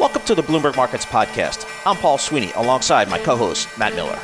Welcome to the Bloomberg Markets Podcast. I'm Paul Sweeney alongside my co host, Matt Miller.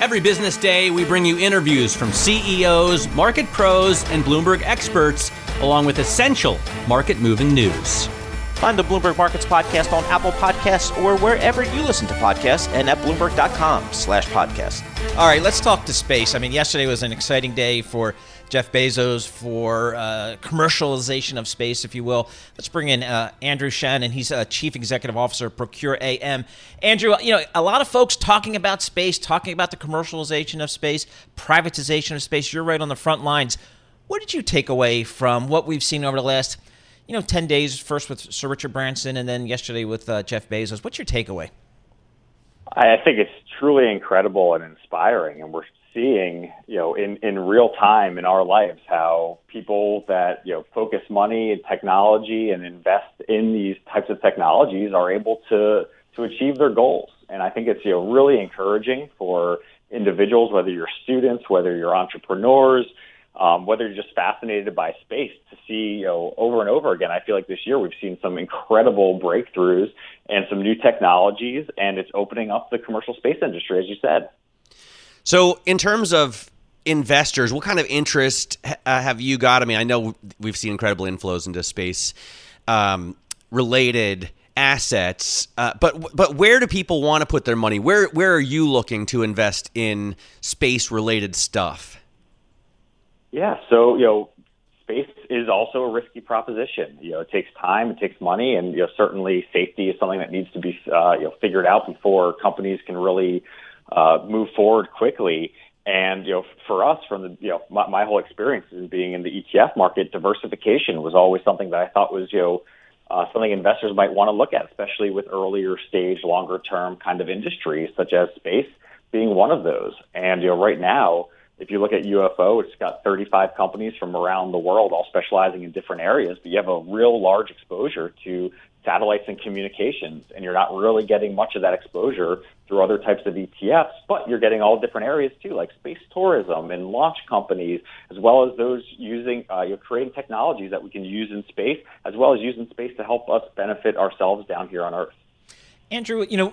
Every business day, we bring you interviews from CEOs, market pros, and Bloomberg experts, along with essential market moving news. Find the Bloomberg Markets Podcast on Apple Podcasts or wherever you listen to podcasts and at Bloomberg.com slash podcast. All right, let's talk to space. I mean, yesterday was an exciting day for Jeff Bezos for uh, commercialization of space, if you will. Let's bring in uh, Andrew Chanin. He's a chief executive officer of Procure AM. Andrew, you know, a lot of folks talking about space, talking about the commercialization of space, privatization of space. You're right on the front lines. What did you take away from what we've seen over the last, you know, 10 days, first with Sir Richard Branson and then yesterday with uh, Jeff Bezos? What's your takeaway? I think it's truly incredible and inspiring, and we're seeing, you know, in, in real time in our lives how people that, you know, focus money and technology and invest in these types of technologies are able to, to achieve their goals. And I think it's, you know, really encouraging for individuals, whether you're students, whether you're entrepreneurs, um, whether you're just fascinated by space to see, you know, over and over again. I feel like this year we've seen some incredible breakthroughs and some new technologies, and it's opening up the commercial space industry, as you said. So, in terms of investors, what kind of interest uh, have you got? I mean, I know we've seen incredible inflows into space um, related assets, uh, but but where do people want to put their money? Where where are you looking to invest in space related stuff? Yeah, so you know, space is also a risky proposition. You know, it takes time, it takes money, and you know, certainly safety is something that needs to be uh, you know figured out before companies can really uh, move forward quickly. And you know, for us, from the you know my, my whole experience in being in the ETF market, diversification was always something that I thought was you know uh, something investors might want to look at, especially with earlier stage, longer term kind of industries such as space being one of those. And you know, right now, if you look at UFO, it's got 35 companies from around the world, all specializing in different areas. But you have a real large exposure to satellites and communications, and you're not really getting much of that exposure through other types of ETFs, but you're getting all different areas too, like space tourism and launch companies, as well as those using, uh, you're creating technologies that we can use in space, as well as use in space to help us benefit ourselves down here on Earth. Andrew, you know,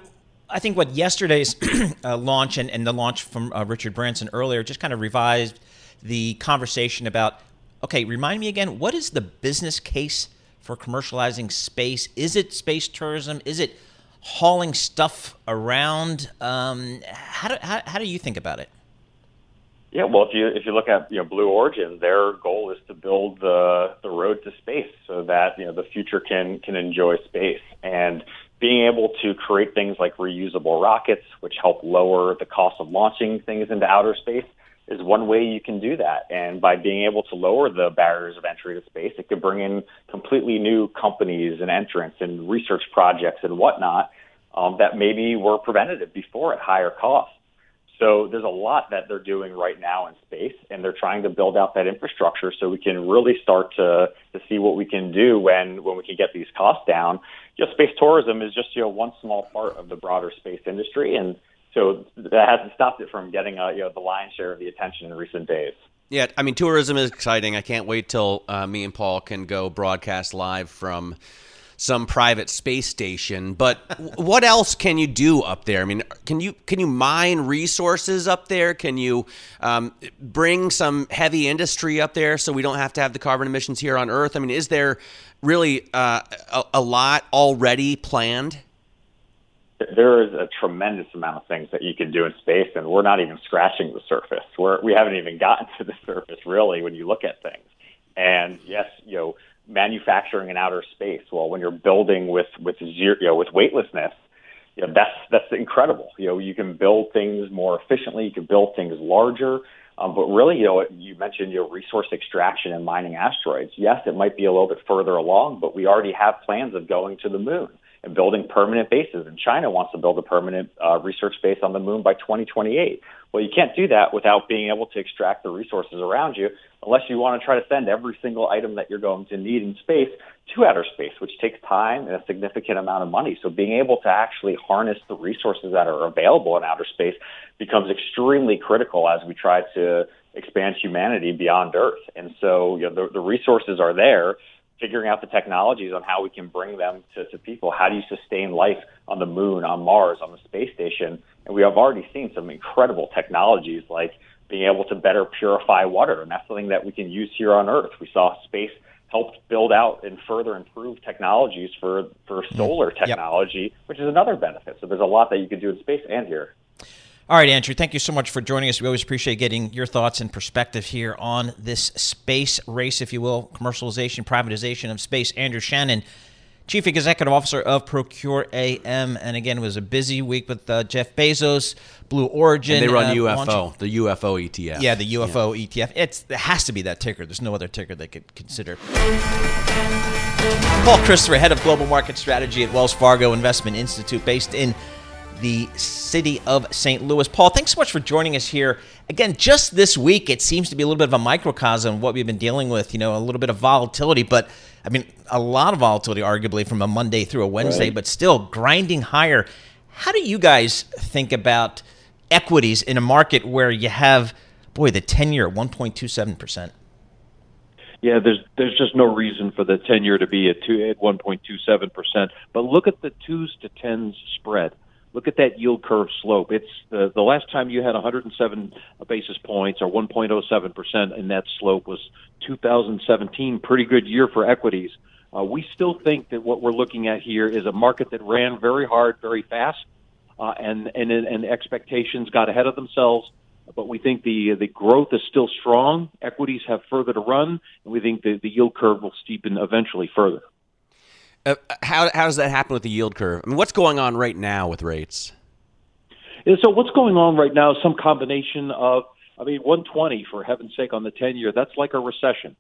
I think what yesterday's uh, launch and, and the launch from uh, Richard Branson earlier just kind of revised the conversation about okay, remind me again, what is the business case for commercializing space? Is it space tourism? Is it hauling stuff around? Um, how, do, how, how do you think about it? Yeah, well, if you if you look at you know Blue Origin, their goal is to build the the road to space so that you know the future can can enjoy space and being able to create things like reusable rockets, which help lower the cost of launching things into outer space, is one way you can do that. And by being able to lower the barriers of entry to space, it could bring in completely new companies and entrants and research projects and whatnot um, that maybe were preventative before at higher cost. So there's a lot that they're doing right now in space, and they're trying to build out that infrastructure so we can really start to to see what we can do when when we can get these costs down. Just space tourism is just you know one small part of the broader space industry, and so that hasn't stopped it from getting uh, you know the lion's share of the attention in recent days. Yeah, I mean, tourism is exciting. I can't wait till uh, me and Paul can go broadcast live from some private space station. But what else can you do up there? I mean, can you can you mine resources up there? Can you um, bring some heavy industry up there so we don't have to have the carbon emissions here on Earth? I mean, is there really uh, a, a lot already planned? there is a tremendous amount of things that you can do in space, and we're not even scratching the surface. We're, we haven't even gotten to the surface really when you look at things. And yes, you know, manufacturing in outer space. Well, when you're building with with zero, you know, with weightlessness, you know, that's that's incredible. You know, you can build things more efficiently. You can build things larger. Um, but really, you know, you mentioned your resource extraction and mining asteroids. Yes, it might be a little bit further along, but we already have plans of going to the moon and building permanent bases. And China wants to build a permanent uh, research base on the moon by 2028. Well, you can't do that without being able to extract the resources around you unless you want to try to send every single item that you're going to need in space to outer space, which takes time and a significant amount of money. So being able to actually harness the resources that are available in outer space becomes extremely critical as we try to expand humanity beyond Earth. And so you know, the, the resources are there figuring out the technologies on how we can bring them to, to people. How do you sustain life on the moon, on Mars, on the space station? And we have already seen some incredible technologies like being able to better purify water. And that's something that we can use here on Earth. We saw space helped build out and further improve technologies for, for mm-hmm. solar technology, yep. which is another benefit. So there's a lot that you can do in space and here. All right, Andrew, thank you so much for joining us. We always appreciate getting your thoughts and perspective here on this space race, if you will, commercialization, privatization of space. Andrew Chanin, Chief Executive Officer of Procure AM. And again, it was a busy week with uh, Jeff Bezos, Blue Origin. And they run uh, UFO, launching. the UFO ETF. Yeah, the UFO yeah. ETF. It's, it has to be that ticker. There's no other ticker they could consider. Paul Christopher, Head of Global Market Strategy at Wells Fargo Investment Institute, based in the city of St. Louis. Paul, thanks so much for joining us here. Again, just this week, it seems to be a little bit of a microcosm of what we've been dealing with, you know, a little bit of volatility, but I mean, a lot of volatility, arguably, from a Monday through a Wednesday, right. but still grinding higher. How do you guys think about equities in a market where you have, boy, the 10 year at 1.27%? Yeah, there's there's just no reason for the ten year to be at two at one point two seven percent. But look at the twos to tens spread look at that yield curve slope. It's the, the last time you had 107 basis points or 1.07 percent in that slope was 2017. Pretty good year for equities. Uh, we still think that what we're looking at here is a market that ran very hard, very fast, uh, and, and and expectations got ahead of themselves. But we think the the growth is still strong. Equities have further to run, and we think the, the yield curve will steepen eventually further. Uh, how how does that happen with the yield curve? I mean, what's going on right now with rates? Yeah, so what's going on right now is some combination of, I mean, 120 for heaven's sake on the 10 year. That's like a recession.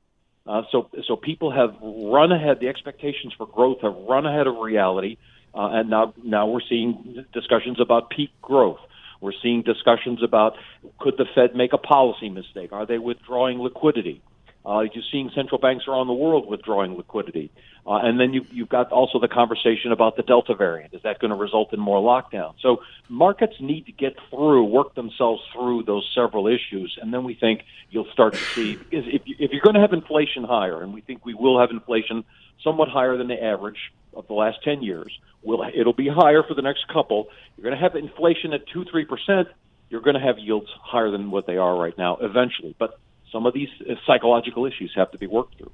Uh, so so people have run ahead. The expectations for growth have run ahead of reality, uh, and now now we're seeing discussions about peak growth. We're seeing discussions about could the Fed make a policy mistake? Are they withdrawing liquidity? Uh, you're seeing central banks around the world withdrawing liquidity. Uh, and then you, you've got also the conversation about the Delta variant. Is that going to result in more lockdown? So markets need to get through, work themselves through those several issues, and then we think you'll start to see. Because if, if you're going to have inflation higher, and we think we will have inflation somewhat higher than the average of the last 10 years, will it'll be higher for the next couple. You're going to have inflation at 2 3%. You're going to have yields higher than what they are right now eventually. But some of these uh, psychological issues have to be worked through.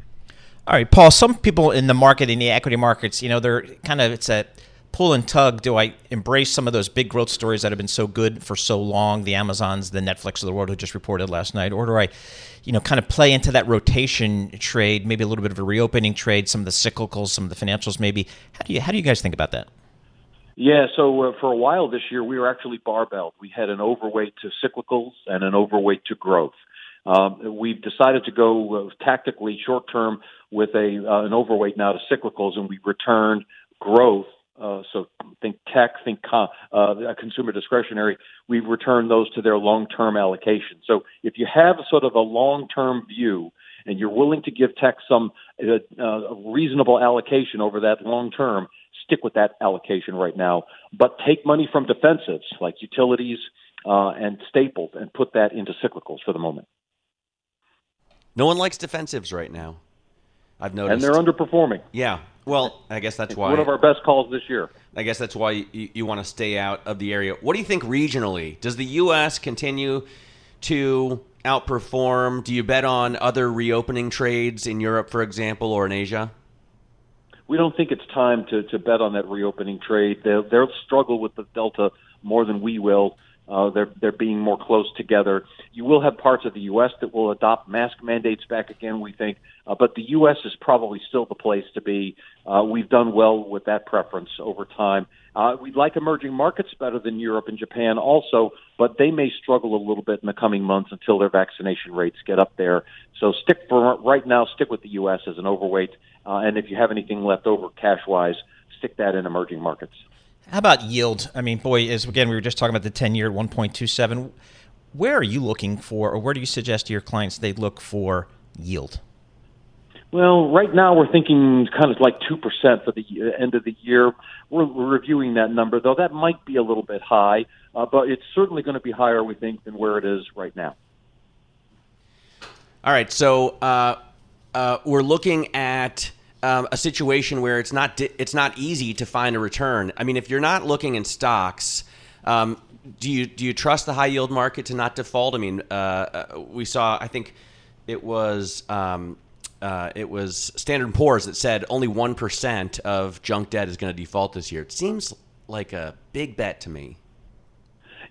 All right, Paul. Some people in the market, in the equity markets, you know, they're kind of it's a pull and tug. Do I embrace some of those big growth stories that have been so good for so long, the Amazons, the Netflix of the world, who just reported last night, or do I, you know, kind of play into that rotation trade, maybe a little bit of a reopening trade, some of the cyclicals, some of the financials, maybe? How do you how do you guys think about that? Yeah, so uh, for a while this year, we were actually barbelled. We had an overweight to cyclicals and an overweight to growth. Um, we've decided to go uh, tactically short term with a uh, an overweight now to cyclicals, and we've returned growth. Uh, so think tech, think uh, consumer discretionary. We've returned those to their long term allocation. So if you have sort of a long term view and you're willing to give tech some uh, uh, reasonable allocation over that long term, stick with that allocation right now. But take money from defensives like utilities uh, and staples and put that into cyclicals for the moment. No one likes defensives right now. I've noticed, and they're underperforming. Yeah. Well, I guess that's it's why one of our best calls this year. I guess that's why you, you want to stay out of the area. What do you think regionally? Does the U.S. continue to outperform? Do you bet on other reopening trades in Europe, for example, or in Asia? We don't think it's time to, to bet on that reopening trade. They'll, they'll struggle with the Delta more than we will. Uh, they're they're being more close together. You will have parts of the U.S. that will adopt mask mandates back again. We think, uh, but the U.S. is probably still the place to be. Uh, we've done well with that preference over time. Uh, we like emerging markets better than Europe and Japan also, but they may struggle a little bit in the coming months until their vaccination rates get up there. So stick for right now. Stick with the U.S. as an overweight, uh, and if you have anything left over cash wise, stick that in emerging markets. How about yield? I mean, boy, as again we were just talking about the ten year at one point two seven. Where are you looking for, or where do you suggest to your clients they look for yield? Well, right now we're thinking kind of like 2% for the end of the year. We're, we're reviewing that number, though that might be a little bit high, uh, but it's certainly going to be higher, we think, than where it is right now. All right, so uh, uh, we're looking at um, a situation where it's not di- it's not easy to find a return. I mean, if you're not looking in stocks, um, do you do you trust the high yield market to not default? I mean, uh, uh we saw I think it was um, uh, it was Standard Poor's that said only one percent of junk debt is going to default this year. It seems like a big bet to me.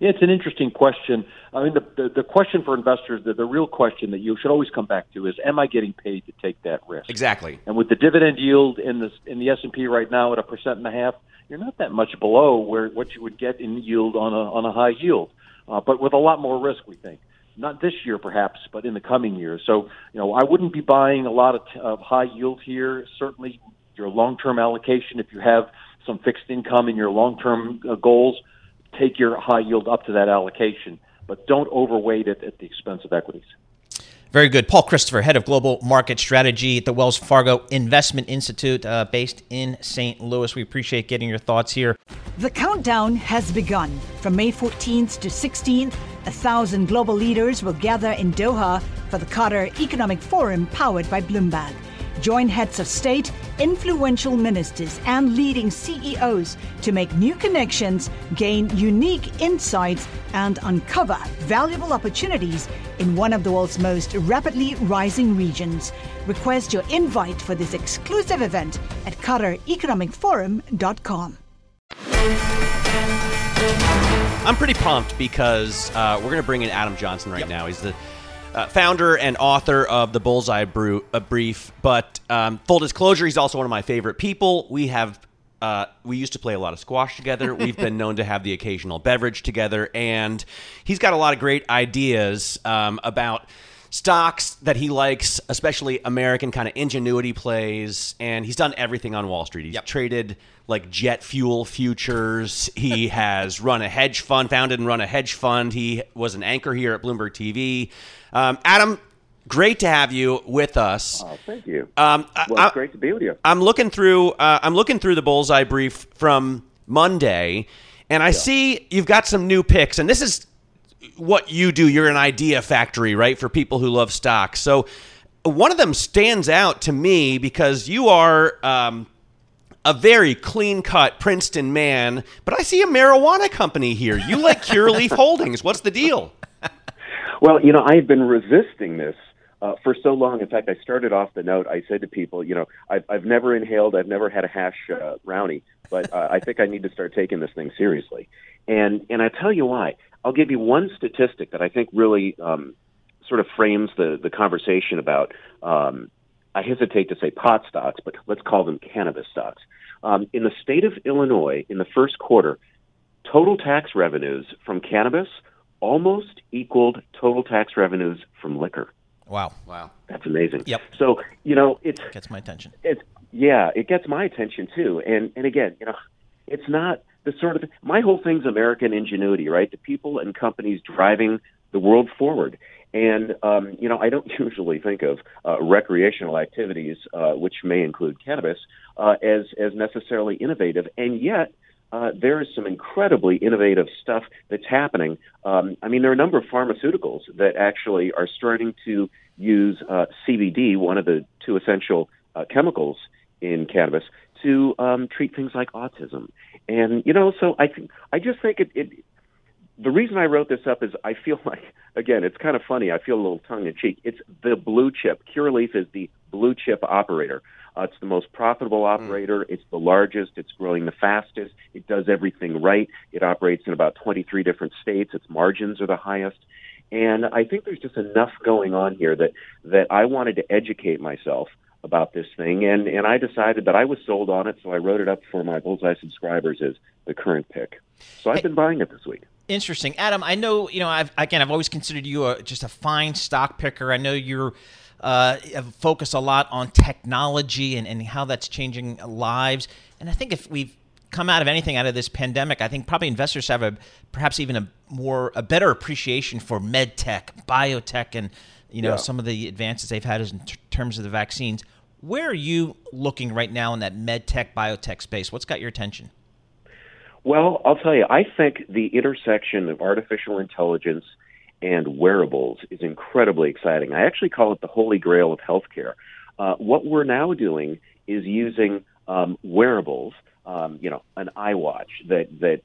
Yeah, it's an interesting question. I mean, the, the, the question for investors, the, the real question that you should always come back to is, am I getting paid to take that risk? Exactly. And with the dividend yield in the in the S and P right now at a percent and a half, you're not that much below where what you would get in yield on a on a high yield, uh, but with a lot more risk, we think. Not this year, perhaps, but in the coming years. So, you know, I wouldn't be buying a lot of, t- of high yield here. Certainly, your long-term allocation, if you have some fixed income in your long-term uh, goals, take your high yield up to that allocation, but don't overweight it at the expense of equities. Very good. Paul Christopher, head of global market strategy at the Wells Fargo Investment Institute, uh, based in St. Louis. We appreciate getting your thoughts here. The countdown has begun. From May 14th to 16th, a thousand global leaders will gather in Doha for the Qatar Economic Forum powered by Bloomberg. Join heads of state, influential ministers, and leading CEOs to make new connections, gain unique insights, and uncover valuable opportunities in one of the world's most rapidly rising regions. Request your invite for this exclusive event at QatarEconomicForum.com. I'm pretty pumped because uh, we're going to bring in Adam Johnson right yep. now. He's the uh, founder and author of the Bullseye Brew, a Brief. But um, full disclosure, he's also one of my favorite people. We have uh, we used to play a lot of squash together. We've been known to have the occasional beverage together, and he's got a lot of great ideas um, about stocks that he likes, especially American kind of ingenuity plays. And he's done everything on Wall Street. He's yep. traded like jet fuel futures. He has run a hedge fund, founded and run a hedge fund. He was an anchor here at Bloomberg TV. Um, Adam, great to have you with us. Oh, thank you. Um, well, it's great to be with you. I'm looking through. Uh, I'm looking through the bullseye brief from Monday, and I yeah. see you've got some new picks. And this is what you do. You're an idea factory, right, for people who love stocks. So one of them stands out to me because you are. Um, a very clean cut Princeton man, but I see a marijuana company here. You like Curaleaf Holdings. What's the deal? Well, you know, I've been resisting this uh, for so long. In fact, I started off the note. I said to people, you know, I've, I've never inhaled, I've never had a hash uh, brownie, but uh, I think I need to start taking this thing seriously. And and I tell you why. I'll give you one statistic that I think really um, sort of frames the the conversation about. Um, I hesitate to say pot stocks, but let's call them cannabis stocks. Um, in the state of Illinois, in the first quarter, total tax revenues from cannabis almost equaled total tax revenues from liquor. Wow. Wow. That's amazing. Yep. So, you know, it's gets my attention. It's yeah, it gets my attention too. And and again, you know, it's not the sort of my whole thing's American ingenuity, right? The people and companies driving the world forward. And um, you know, I don't usually think of uh, recreational activities, uh, which may include cannabis, uh, as as necessarily innovative. And yet, uh, there is some incredibly innovative stuff that's happening. Um, I mean, there are a number of pharmaceuticals that actually are starting to use uh, CBD, one of the two essential uh, chemicals in cannabis, to um, treat things like autism. And you know, so I I just think it, it. The reason I wrote this up is I feel like, again, it's kind of funny. I feel a little tongue in cheek. It's the blue chip. Curaleaf is the blue chip operator. Uh, it's the most profitable hmm. operator. It's the largest. It's growing the fastest. It does everything right. It operates in about 23 different states. Its margins are the highest. And I think there's just enough going on here that, that I wanted to educate myself about this thing. And, and I decided that I was sold on it, so I wrote it up for my Bullseye subscribers as the current pick. So I've been buying it this week. Interesting, Adam. I know you know. I've again, I've always considered you a, just a fine stock picker. I know you're uh, focus a lot on technology and, and how that's changing lives. And I think if we've come out of anything out of this pandemic, I think probably investors have a perhaps even a more a better appreciation for med tech, biotech, and you know Yeah. some of the advances they've had in t- terms of the vaccines. Where are you looking right now in that med tech, biotech space? What's got your attention? Well, I'll tell you, I think the intersection of artificial intelligence and wearables is incredibly exciting. I actually call it the holy grail of healthcare. Uh, what we're now doing is using um, wearables, um, you know, an iWatch that that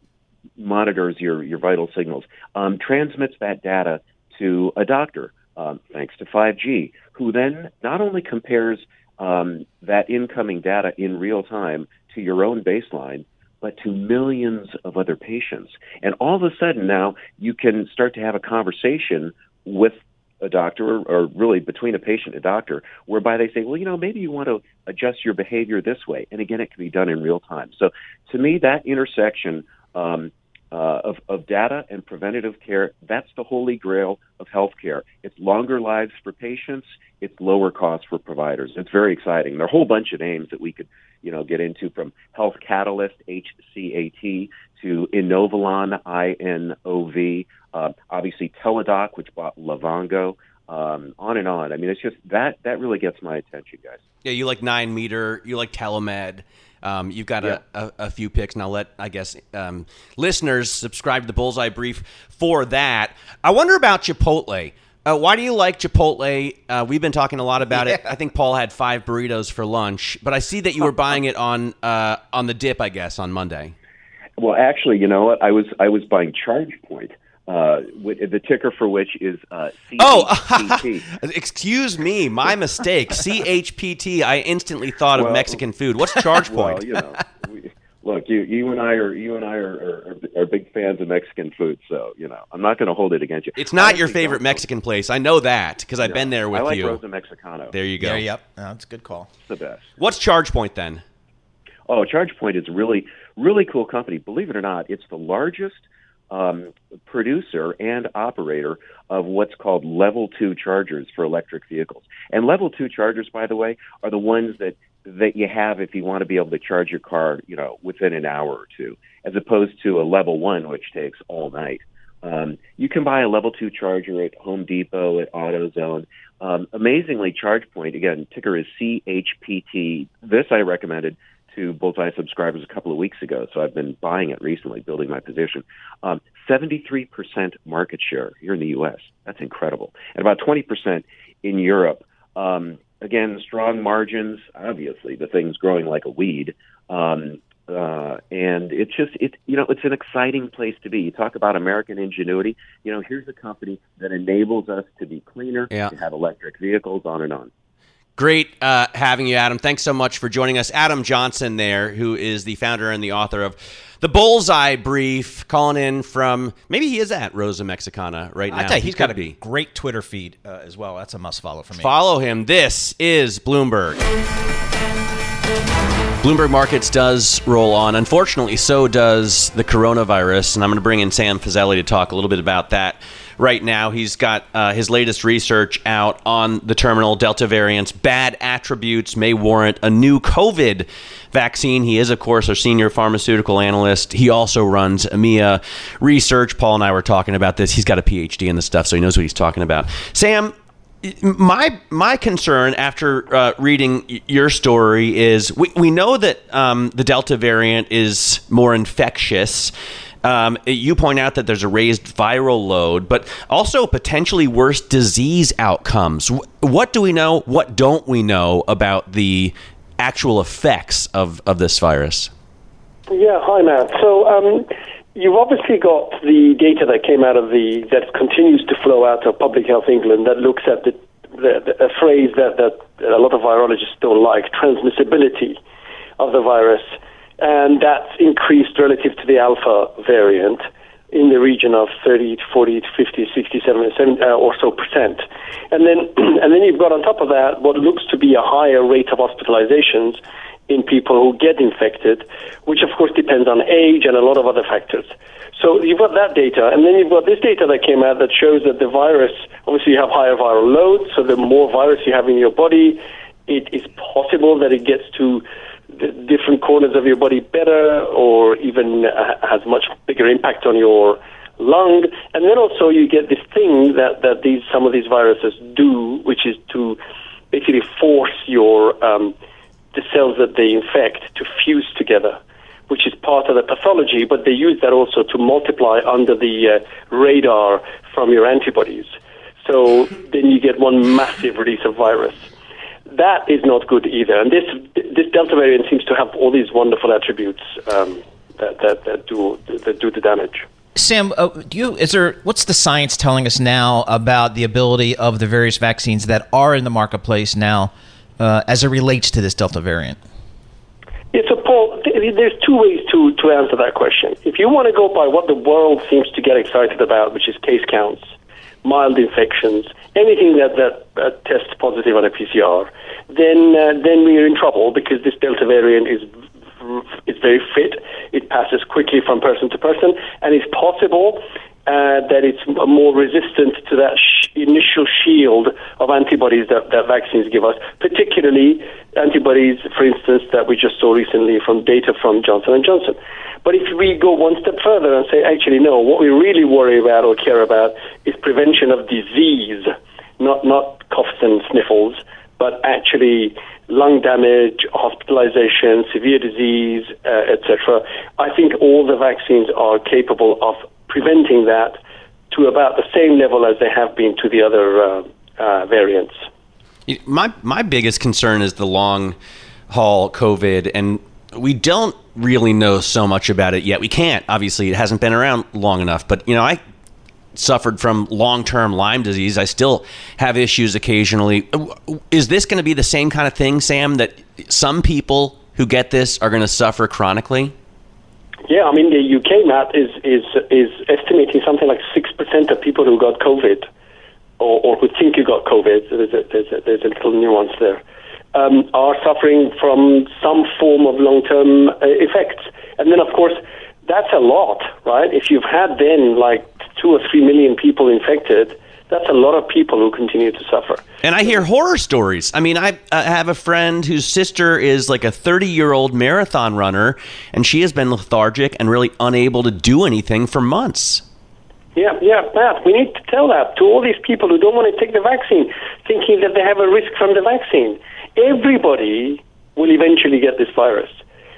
monitors your your vital signals, um, transmits that data to a doctor, um, thanks to 5G, who then not only compares um, that incoming data in real time to your own baseline, but to millions of other patients. And all of a sudden now you can start to have a conversation with a doctor or, or really between a patient and a doctor whereby they say, well, you know, maybe you want to adjust your behavior this way. And again, it can be done in real time. So to me, that intersection um, uh, of, of data and preventative care, that's the holy grail of healthcare. It's longer lives for patients. It's lower costs for providers. It's very exciting. There are a whole bunch of names that we could, you know, get into from Health Catalyst, HCAT, to Inovalon, I-N-O-V, uh, obviously Teladoc, which bought Livongo, um, on and on. I mean, it's just that that really gets my attention, guys. Yeah, you like nine meter, you like telemed. Um, you've got Yeah. a, a, a few picks, and I'll let I guess um, listeners subscribe to the Bullseye Brief for that. I wonder about Chipotle. Uh, why do you like Chipotle? Uh, we've been talking a lot about it. I think Paul had five burritos for lunch, but I see that you were buying it on uh, on the dip, I guess, on Monday. Well, actually, you know what? I was I was buying ChargePoint, uh, with, the ticker for which is uh, Oh, CHPT. excuse me, my mistake. CHPT. I instantly thought of Mexican food. What's ChargePoint? well, you know, we, look, you you and I are you and I are, are, are, are big fans of Mexican food, so you know I'm not going to hold it against you. It's I not your favorite Mexican place. I know that because I've no. been there with you. I like you. Rosa Mexicano. There you go. Yeah, yep. No, that's a good call. It's the best. What's ChargePoint then? Oh, ChargePoint is a really, really cool company. Believe it or not, it's the largest um, producer and operator of what's called level two chargers for electric vehicles. And level two chargers, by the way, are the ones that that you have if you want to be able to charge your car, you know, within an hour or two, as opposed to a level one, which takes all night. Um, you can buy a level two charger at Home Depot, at AutoZone. Um, amazingly, ChargePoint again, ticker is CHPT. This I recommended to Bullseye subscribers a couple of weeks ago, so I've been buying it recently, building my position. Um, 73% market share here in the U.S. That's incredible, and about 20% in Europe. Um, again, strong margins. Obviously, the thing's growing like a weed. Um, uh, and it's just it you know it's an exciting place to be. You talk about American ingenuity. You know, here's a company that enables us to be cleaner, Yeah. to have electric vehicles, on and on. Great uh, having you, Adam. Thanks so much for joining us. Adam Johnson, there, who is the founder and the author of the Bullseye Brief, calling in from maybe he is at Rosa Mexicano right now. I tell you, He he's got to be. great Twitter feed uh, as well. That's a must follow for me. Follow him. This is Bloomberg. Bloomberg Markets does roll on. Unfortunately, so does the coronavirus. And I'm going to bring in Sam Fazeli to talk a little bit about that right now. He's got uh, his latest research out on the terminal Delta variants. Bad attributes may warrant a new COVID vaccine. He is, of course, our senior pharmaceutical analyst. He also runs EMEA research. Paul and I were talking about this. He's got a PhD in this stuff, so he knows what he's talking about. Sam, my my concern after uh, reading your story is we, we know that um, the Delta variant is more infectious. Um, you point out that there's a raised viral load, but also potentially worse disease outcomes. What do we know? What don't we know about the actual effects of, of this virus? Yeah, hi, Matt. So um, you've obviously got the data that came out of the that continues to flow out of Public Health England that looks at the, the, the a phrase that, that a lot of virologists don't like, transmissibility of the virus, and that's increased relative to the alpha variant in the region of 30 to 40 to 50, 60, 70, 70 uh, or so percent. And then, and then you've got on top of that what looks to be a higher rate of hospitalizations in people who get infected, which of course depends on age and a lot of other factors. So you've got that data, and then you've got this data that came out that shows that the virus, obviously, you have higher viral load, so the more virus you have in your body, it is possible that it gets to different corners of your body better, or even uh, has much bigger impact on your lung. And then also you get this thing that, that these some of these viruses do, which is to basically force your um, the cells that they infect to fuse together which is part of the pathology, but they use that also to multiply under the uh, radar from your antibodies. So then you get one massive release of virus. That is not good either. And this this Delta variant seems to have all these wonderful attributes um, that, that, that do that do the damage. Sam, uh, do you is there what's the science telling us now about the ability of the various vaccines that are in the marketplace now uh, as it relates to this Delta variant? Yeah, so Paul, there's two ways to, to answer that question. If you want to go by what the world seems to get excited about, which is case counts, mild infections, anything that, that uh, tests positive on a PCR, then uh, then we're in trouble because this Delta variant is is very fit. It passes quickly from person to person, and it's possible uh, that it's more resistant to that sh- initial shield of antibodies that, that vaccines give us, particularly antibodies, for instance, that we just saw recently from data from Johnson and Johnson. But if we go one step further and say, actually, no, what we really worry about or care about is prevention of disease, not not coughs and sniffles, but actually lung damage, hospitalization, severe disease, uh, etc. I think all the vaccines are capable of preventing that to about the same level as they have been to the other uh, uh, variants. My my biggest concern is the long haul COVID, and we don't really know so much about it yet. We can't. Obviously, it hasn't been around long enough. But you know, I suffered from long-term Lyme disease. I still have issues occasionally. Is this going to be the same kind of thing, Sam? That some people who get this are going to suffer chronically? Yeah, I mean the UK Matt is is is estimating something like six percent of people who got COVID, or, or who think you got COVID. There's a, there's a, there's a little nuance there. Um, are suffering from some form of long-term uh, effects, and then of course that's a lot, right? If you've had then like two or three million people infected, that's a lot of people who continue to suffer. And I hear horror stories. I mean, I, I have a friend whose sister is like a 30 year old marathon runner, and she has been lethargic and really unable to do anything for months. Yeah, yeah, Pat, we need to tell that to all these people who don't want to take the vaccine, thinking that they have a risk from the vaccine. Everybody will eventually get this virus.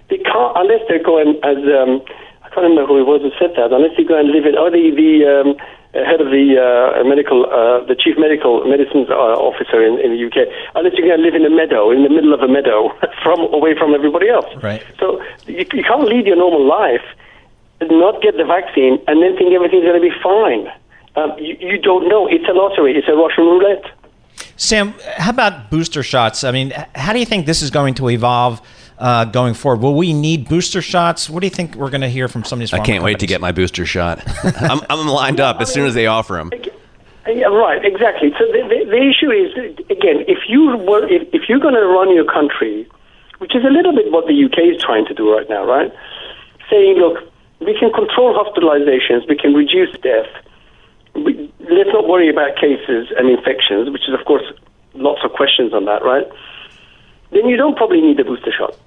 They can't, unless they're going as, um, I can't remember who it was who said that, unless they go and live in, oh, the, the, um, head of the uh, medical, uh, the chief medical medicine uh, officer in, in the UK, unless you're going to live in a meadow, in the middle of a meadow, from away from everybody else. Right. So you, you can't lead your normal life, not get the vaccine, and then think everything's going to be fine. Um, you, you don't know. It's a lottery. It's a Russian roulette. Sam, how about booster shots? I mean, how do you think this is going to evolve? Uh, going forward? Will we need booster shots? What do you think we're going to hear from some of these? I can't companies? wait to get my booster shot. I'm, I'm lined up as soon as they offer them. Yeah, right, exactly. So the, the, the issue is again, if you were, if, if you're going to run your country, which is a little bit what the UK is trying to do right now, right? Saying, look, we can control hospitalizations, we can reduce death. We, let's not worry about cases and infections, which is, of course, lots of questions on that, right? Then you don't probably need a booster shot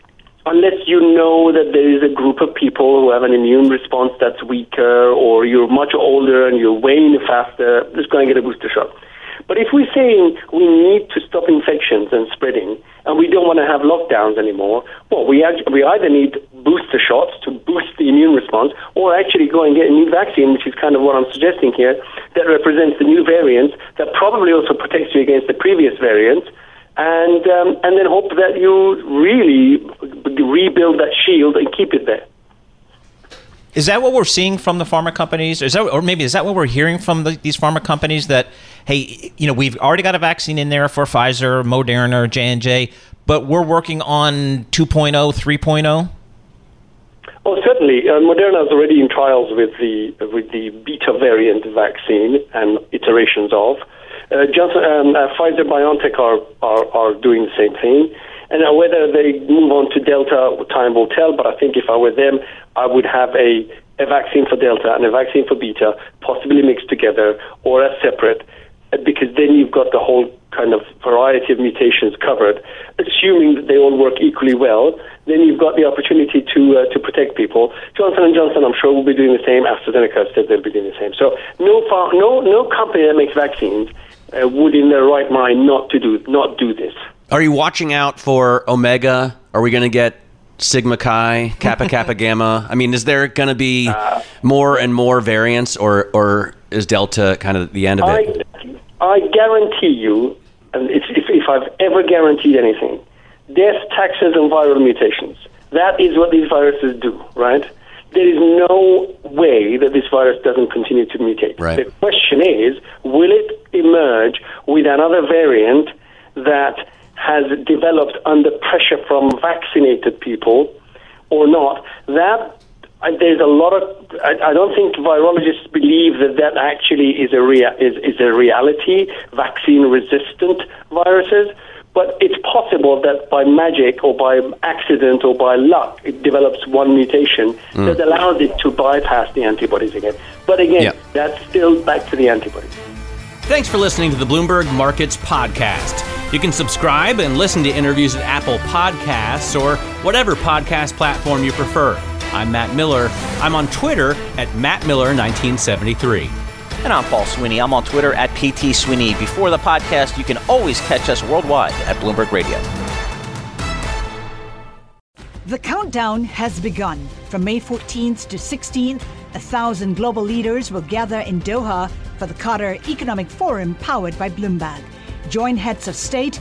unless you know that there is a group of people who have an immune response that's weaker or you're much older and you're weighing faster, just go and get a booster shot. But if we're saying we need to stop infections and spreading and we don't want to have lockdowns anymore, well, we, we either need booster shots to boost the immune response or actually go and get a new vaccine, which is kind of what I'm suggesting here, that represents the new variants that probably also protects you against the previous variants and um, and then hope that you really rebuild that shield and keep it there. Is that what we're seeing from the pharma companies? Is that, or maybe is that what we're hearing from the, these pharma companies that, hey, you know, we've already got a vaccine in there for Pfizer, Moderna, or J and J, but we're working on 2.0, 3.0. Well, certainly, uh, Moderna is already in trials with the with the beta variant vaccine and iterations of. Uh, Johnson, um, uh, Pfizer BioNTech are, are, are doing the same thing. And whether they move on to Delta, time will tell. But I think if I were them, I would have a a vaccine for Delta and a vaccine for Beta, possibly mixed together or as separate, because then you've got the whole kind of variety of mutations covered. Assuming that they all work equally well, then you've got the opportunity to uh, to protect people. Johnson and Johnson, I'm sure, will be doing the same. AstraZeneca said they'll be doing the same. So no no no company that makes vaccines uh, would, in their right mind, not to do not do this. Are you watching out for Omega? Are we going to get Sigma Chi, Kappa Kappa Gamma? I mean, is there going to be uh, more and more variants, or or is Delta kind of the end of it? I guarantee you, and if, if I've ever guaranteed anything, death, taxes, and viral mutations. That is what these viruses do, right? There is no way that this virus doesn't continue to mutate. Right. The question is, will it emerge with another variant that has developed under pressure from vaccinated people or not? That uh, there's a lot of. I, I, don't think virologists believe that that actually is a rea- is, is a reality. Vaccine resistant viruses, but it's possible that by magic or by accident or by luck, it develops one mutation mm. that allows it to bypass the antibodies again. But again, yep. that's still back to the antibodies. Thanks for listening to the Bloomberg Markets Podcast. You can subscribe and listen to interviews at Apple Podcasts or whatever podcast platform you prefer. I'm Matt Miller. I'm on Twitter at MattMiller1973. And I'm Paul Sweeney. I'm on Twitter at PT Sweeney. Before the podcast, you can always catch us worldwide at Bloomberg Radio. The countdown has begun. From May 14th to 16th, a thousand global leaders will gather in Doha for the Qatar Economic Forum powered by Bloomberg. Join heads of state,